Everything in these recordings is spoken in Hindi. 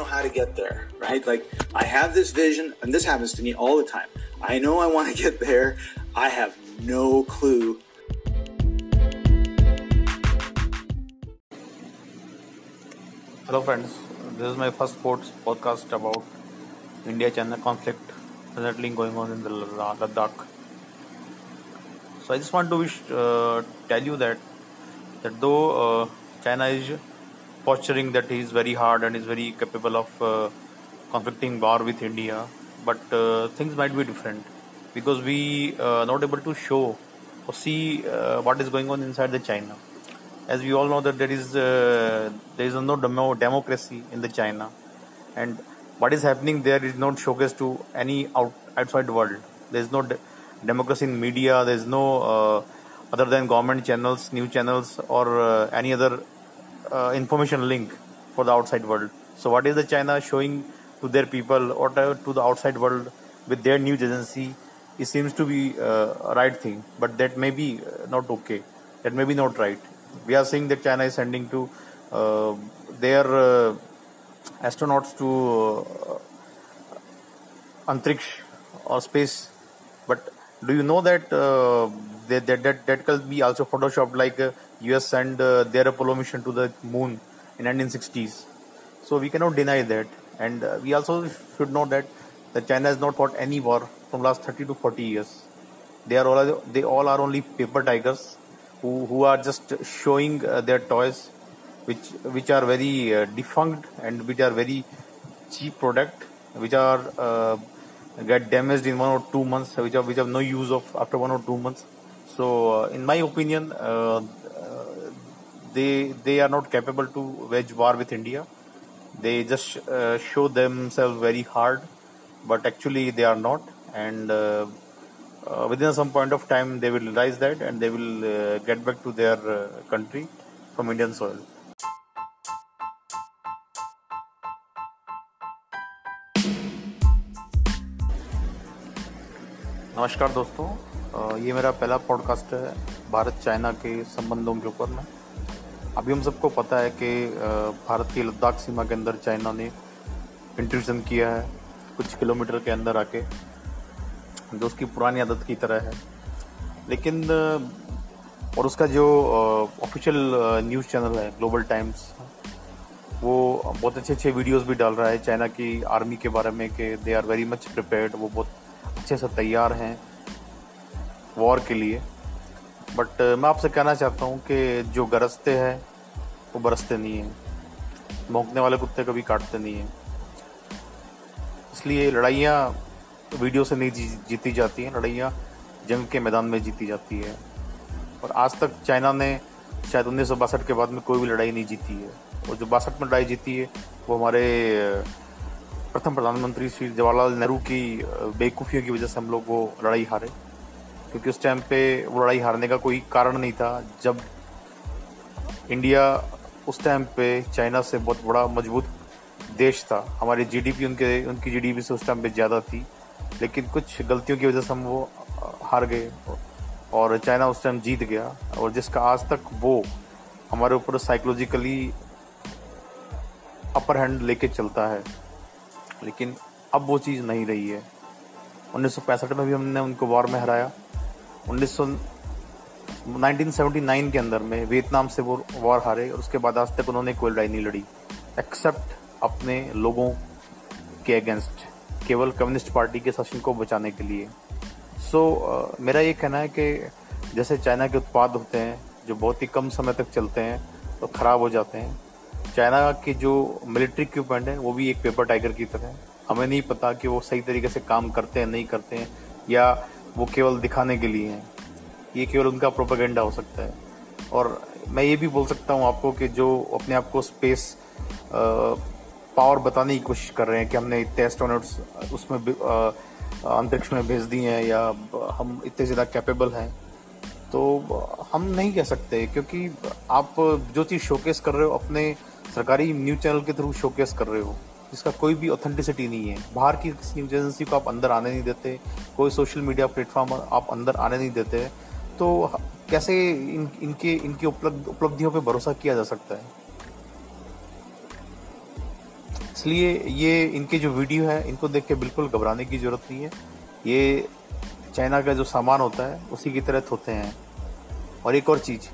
know how to get there, right? Like, I have this vision, and this happens to me all the time. I know I want to get there. I have no clue. Hello, friends. This is my first sports podcast about India-China conflict presently going on in the Ladakh. So I just want to wish, uh, tell you that that though uh, China is posturing that he is very hard and is very capable of uh, conflicting war with India, but uh, things might be different because we are not able to show or see uh, what is going on inside the China. As we all know that there is uh, there is no demo- democracy in the China, and what is happening there is not showcased to any out- outside world. There is no de- democracy in media. There is no uh, other than government channels, news channels, or uh, any other uh, information link for the outside world. So, what is the China showing to their people or to the outside world with their news agency? It seems to be uh, a right thing, but that may be uh, not okay. That may be not right. We are seeing that China is sending to uh, their uh, astronauts to uh, antriksh or space but do you know that that, that that that can be also photoshopped like uh, us sent uh, their apollo mission to the moon in 1960s so we cannot deny that. And uh, we also should know that that china has not fought any war from last 30 to 40 years. They are all they all are only paper tigers who who are just showing uh, their toys which which are very uh, defunct and which are very cheap product which are uh, get damaged in one or two months which are which have no use of after one or two months so uh, in my opinion uh, uh, they they are not capable to wage war with india. They just show themselves very hard but actually they are not. And uh, within some point of time they will realize that and they will uh, get back to their uh, country from indian soil नमस्कार दोस्तों ये मेरा पहला पॉडकास्ट है, भारत चाइना के संबंधों के ऊपर में। अभी हम सबको पता है कि भारत की लद्दाख सीमा के अंदर चाइना ने इंट्रूजन किया है, कुछ किलोमीटर के अंदर आके, जो उसकी पुरानी आदत की तरह है। लेकिन और उसका जो ऑफिशियल न्यूज़ चैनल है ग्लोबल टाइम्स वो बहुत अच्छे अच्छे वीडियोस भी डाल रहा है चाइना की आर्मी के बारे में कि they are very much prepared वो बहुत अच्छे से तैयार हैं वॉर के लिए। बट मैं आपसे कहना चाहता हूँ कि जो गरजते हैं, वो बरसते नहीं हैं। भौंकने वाले कुत्ते कभी काटते नहीं हैं। इसलिए लड़ाइयाँ वीडियो से नहीं जीती जाती हैं। लड़ाइयाँ जंग के मैदान में जीती जाती है। और आज तक चाइना ने शायद उन्नीस सौ बासठ के बाद में कोई भी लड़ाई नहीं जीती है। और जो बासठ में लड़ाई जीती है, वो हमारे प्रथम प्रधानमंत्री श्री जवाहरलाल नेहरू की बेवकूफ़ियों की वजह से हम लोग वो लड़ाई हारे। क्योंकि उस टाइम पे वो लड़ाई हारने का कोई कारण नहीं था। जब इंडिया उस टाइम पे चाइना से बहुत बड़ा मज़बूत देश था। हमारी जीडीपी उनके, उनकी जीडीपी से उस टाइम पे ज़्यादा थी। लेकिन कुछ गलतियों की वजह से हम वो हार गए। और चाइना उस टाइम जीत गया। और जिसका आज तक वो हमारे ऊपर साइकोलॉजिकली अपर हैंड लेके चलता है। लेकिन अब वो चीज़ नहीं रही है। 1965 में भी हमने उनको वॉर में हराया। 1900 1979 के अंदर में वियतनाम से वो वॉर हारे और उसके बाद आज तक उन्होंने कोई लड़ाई नहीं लड़ी एक्सेप्ट अपने लोगों के अगेंस्ट केवल कम्युनिस्ट पार्टी के शासन को बचाने के लिए। सो so, uh, मेरा ये कहना है कि जैसे चाइना के उत्पाद होते हैं जो बहुत ही कम समय तक चलते हैं तो खराब हो जाते हैं। चाइना की जो मिलिट्री इक्विपमेंट है, वो भी एक पेपर टाइगर की तरह है। हमें नहीं पता कि वो सही तरीके से काम करते हैं, नहीं करते हैं, या वो केवल दिखाने के लिए हैं। ये केवल उनका प्रोपेगेंडा हो सकता है। और मैं ये भी बोल सकता हूँ आपको कि जो अपने आप को स्पेस पावर बताने की कोशिश कर रहे हैं कि हमने इतने एस्ट्रोनॉट्स उसमें अंतरिक्ष में भेज दिए हैं, या हम इतने ज़्यादा कैपेबल हैं तो हम नहीं कह सकते, क्योंकि आप जो चीज़ शोकेस कर रहे हो, अपने सरकारी न्यूज़ चैनल के थ्रू शोकेस कर रहे हो जिसका कोई भी ऑथेंटिसिटी नहीं है। बाहर की किसी न्यूज़ एजेंसी को आप अंदर आने नहीं देते कोई सोशल मीडिया प्लेटफॉर्म आप अंदर आने नहीं देते तो कैसे इन, इनके इनकी उपलब्ध उपलब्धियों पर भरोसा किया जा सकता है? इसलिए ये इनके जो वीडियो है इनको देख के बिल्कुल घबराने की ज़रूरत नहीं है। ये चाइना का जो सामान होता है उसी की तरह होते हैं। और एक और चीज़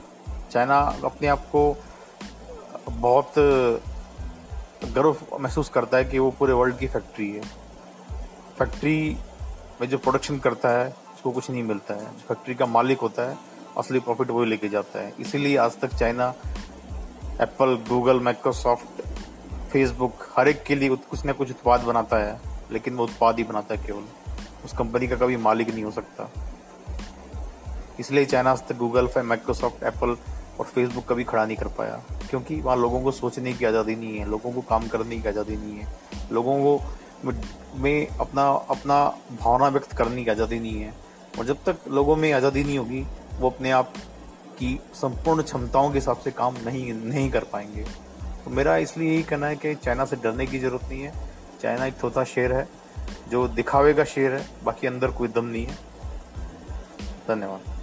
चाइना अपने आप को बहुत गर्व महसूस करता है कि वो पूरे वर्ल्ड की फैक्ट्री है। फैक्ट्री में जो प्रोडक्शन करता है, उसको कुछ नहीं मिलता है। जो फैक्ट्री का मालिक होता है, असली प्रॉफिट वही लेके जाता है। इसीलिए आज तक China Apple Google Microsoft Facebook हर एक के लिए कुछ ना कुछ उत्पाद बनाता है, लेकिन वो उत्पाद ही बनाता है केवल। उस कंपनी का कभी मालिक नहीं हो सकता। इसलिए चाइना आज तक गूगल माइक्रोसॉफ्ट एप्पल और फेसबुक कभी खड़ा नहीं कर पाया, क्योंकि वहाँ लोगों को सोचने की आज़ादी नहीं है, लोगों को काम करने की आज़ादी नहीं है, लोगों को में अपना अपना भावना व्यक्त करने की आज़ादी नहीं है। और जब तक लोगों में आज़ादी नहीं होगी, वो अपने आप की संपूर्ण क्षमताओं के हिसाब से काम नहीं नहीं कर पाएँगे। तो मेरा इसलिए यही कहना है कि चाइना से डरने की ज़रूरत नहीं है। चाइना एक थोथा शेर है, जो दिखावे का शेर है, बाकी अंदर कोई दम नहीं है। धन्यवाद।